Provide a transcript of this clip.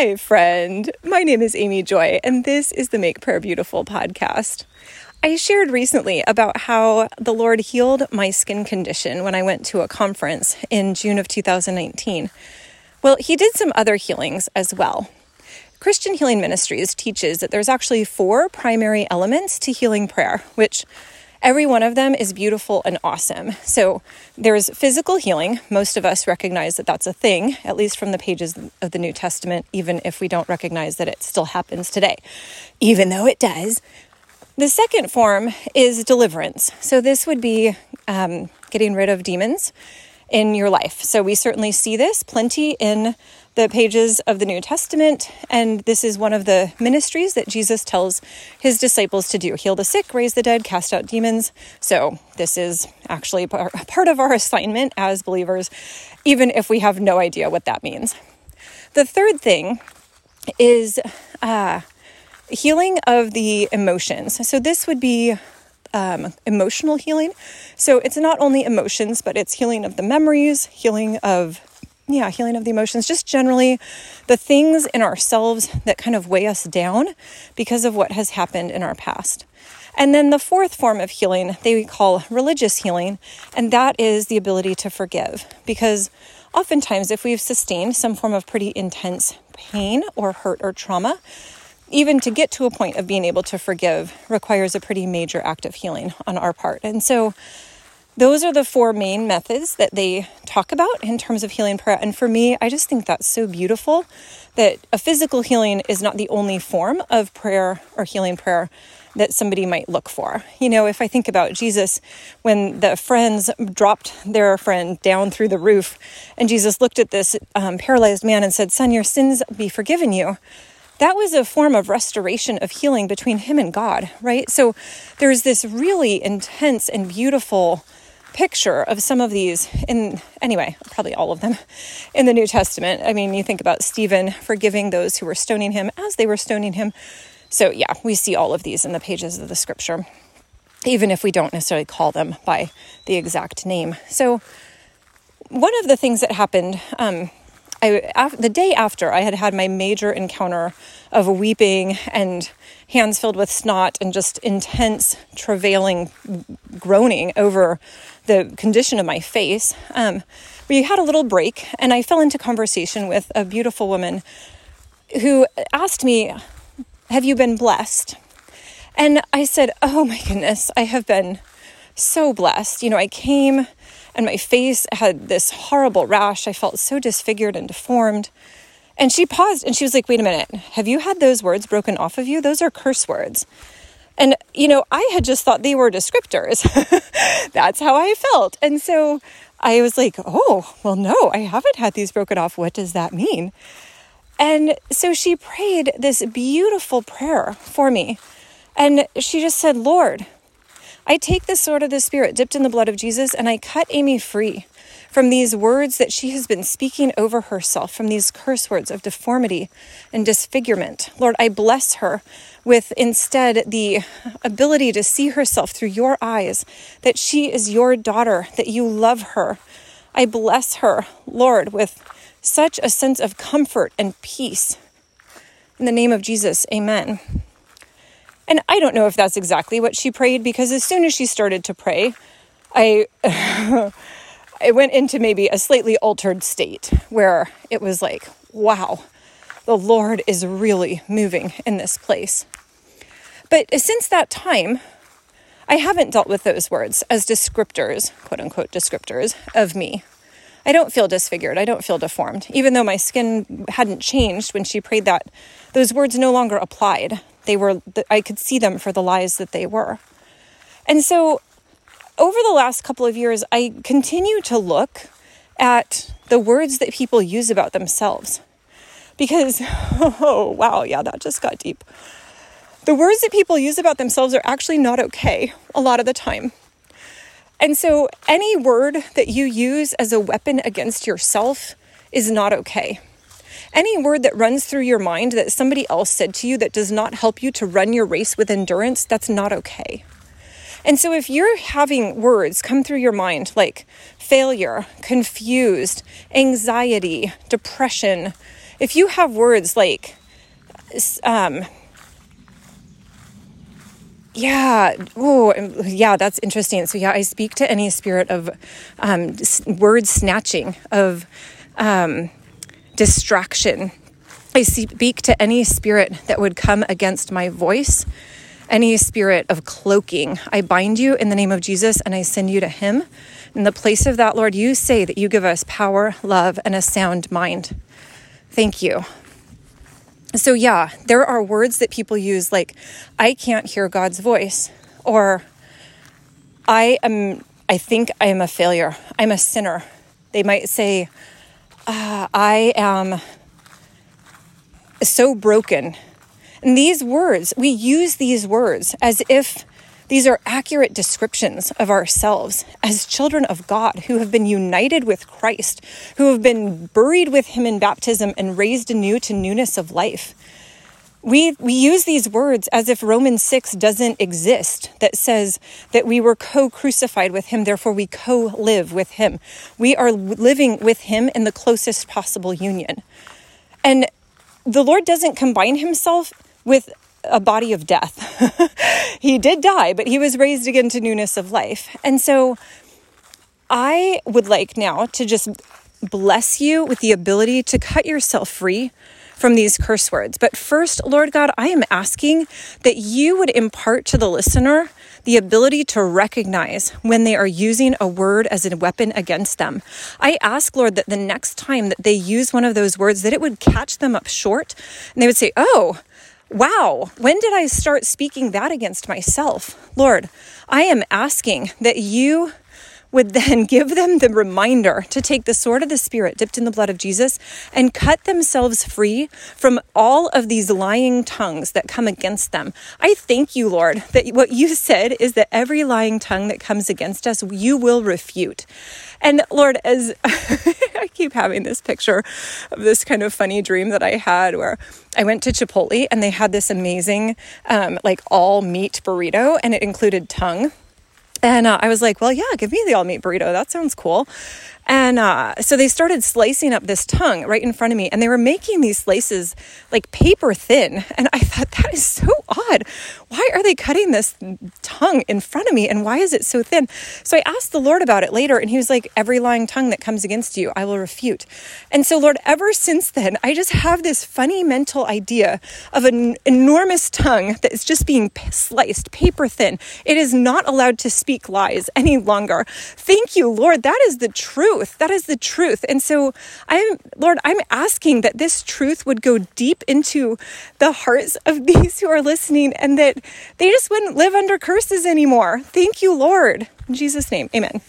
Hi, friend. My name is Amy Joy, and this is the Make Prayer Beautiful podcast. I shared recently about how the Lord healed my skin condition when I went to a conference in June of 2019. Well, He did some other healings as well. Christian Healing Ministries teaches that there's actually four primary elements to healing prayer, which Every one of them is beautiful and awesome. So there's physical healing. Most of us recognize that that's a thing, at least from the pages of the New Testament, even if we don't recognize that it still happens today, even though it does. The second form is deliverance. So this would be um, getting rid of demons in your life. So we certainly see this plenty in the pages of the New Testament, and this is one of the ministries that Jesus tells his disciples to do heal the sick, raise the dead, cast out demons. So, this is actually part of our assignment as believers, even if we have no idea what that means. The third thing is uh, healing of the emotions. So, this would be um, emotional healing. So it's not only emotions, but it's healing of the memories, healing of yeah, healing of the emotions, just generally the things in ourselves that kind of weigh us down because of what has happened in our past. And then the fourth form of healing they call religious healing, and that is the ability to forgive. Because oftentimes, if we've sustained some form of pretty intense pain or hurt or trauma, even to get to a point of being able to forgive requires a pretty major act of healing on our part. And so, those are the four main methods that they talk about in terms of healing prayer. And for me, I just think that's so beautiful that a physical healing is not the only form of prayer or healing prayer that somebody might look for. You know, if I think about Jesus, when the friends dropped their friend down through the roof, and Jesus looked at this um, paralyzed man and said, Son, your sins be forgiven you that was a form of restoration of healing between him and God, right? So there's this really intense and beautiful picture of some of these in anyway probably all of them in the new testament. I mean you think about stephen forgiving those who were stoning him as they were stoning him. So yeah we see all of these in the pages of the scripture even if we don't necessarily call them by the exact name. So one of the things that happened um, I, the day after I had had my major encounter of weeping and hands filled with snot and just intense travailing groaning over the condition of my face, um, we had a little break and I fell into conversation with a beautiful woman who asked me, Have you been blessed? And I said, Oh my goodness, I have been so blessed. You know, I came and my face had this horrible rash. I felt so disfigured and deformed. And she paused and she was like, Wait a minute, have you had those words broken off of you? Those are curse words. And, you know, I had just thought they were descriptors. That's how I felt. And so I was like, Oh, well, no, I haven't had these broken off. What does that mean? And so she prayed this beautiful prayer for me. And she just said, Lord, I take the sword of the Spirit dipped in the blood of Jesus and I cut Amy free from these words that she has been speaking over herself, from these curse words of deformity and disfigurement. Lord, I bless her with instead the ability to see herself through your eyes, that she is your daughter, that you love her. I bless her, Lord, with such a sense of comfort and peace. In the name of Jesus, amen. And I don't know if that's exactly what she prayed because as soon as she started to pray, I I went into maybe a slightly altered state where it was like, wow, the Lord is really moving in this place. But since that time, I haven't dealt with those words as descriptors, quote unquote descriptors, of me. I don't feel disfigured. I don't feel deformed. Even though my skin hadn't changed when she prayed that, those words no longer applied. They were, I could see them for the lies that they were. And so over the last couple of years, I continue to look at the words that people use about themselves. Because, oh, wow, yeah, that just got deep. The words that people use about themselves are actually not okay a lot of the time. And so, any word that you use as a weapon against yourself is not okay. Any word that runs through your mind that somebody else said to you that does not help you to run your race with endurance, that's not okay. And so if you're having words come through your mind like failure, confused, anxiety, depression, if you have words like, um, yeah, oh, yeah, that's interesting. So, yeah, I speak to any spirit of um, word snatching, of um, distraction. I speak to any spirit that would come against my voice, any spirit of cloaking. I bind you in the name of Jesus and I send you to Him. In the place of that, Lord, you say that you give us power, love, and a sound mind. Thank you. So, yeah, there are words that people use like, I can't hear God's voice, or I am, I think I am a failure. I'm a sinner. They might say, uh, I am so broken. And these words, we use these words as if these are accurate descriptions of ourselves as children of God who have been united with Christ, who have been buried with Him in baptism and raised anew to newness of life. We, we use these words as if Romans 6 doesn't exist, that says that we were co crucified with him, therefore we co live with him. We are living with him in the closest possible union. And the Lord doesn't combine himself with a body of death. he did die, but he was raised again to newness of life. And so I would like now to just bless you with the ability to cut yourself free from these curse words. But first, Lord God, I am asking that you would impart to the listener the ability to recognize when they are using a word as a weapon against them. I ask, Lord, that the next time that they use one of those words, that it would catch them up short and they would say, Oh, wow, when did I start speaking that against myself? Lord, I am asking that you would then give them the reminder to take the sword of the Spirit dipped in the blood of Jesus and cut themselves free from all of these lying tongues that come against them. I thank you, Lord, that what you said is that every lying tongue that comes against us, you will refute. And Lord, as keep having this picture of this kind of funny dream that I had where I went to Chipotle and they had this amazing, um, like all meat burrito and it included tongue. And uh, I was like, well, yeah, give me the all meat burrito. That sounds cool. And uh, so they started slicing up this tongue right in front of me, and they were making these slices like paper thin. And I thought, that is so odd. Why are they cutting this tongue in front of me, and why is it so thin? So I asked the Lord about it later, and He was like, Every lying tongue that comes against you, I will refute. And so, Lord, ever since then, I just have this funny mental idea of an enormous tongue that is just being sliced paper thin. It is not allowed to speak lies any longer. Thank you, Lord. That is the truth truth. That is the truth. And so I'm, Lord, I'm asking that this truth would go deep into the hearts of these who are listening and that they just wouldn't live under curses anymore. Thank you, Lord. In Jesus' name, amen.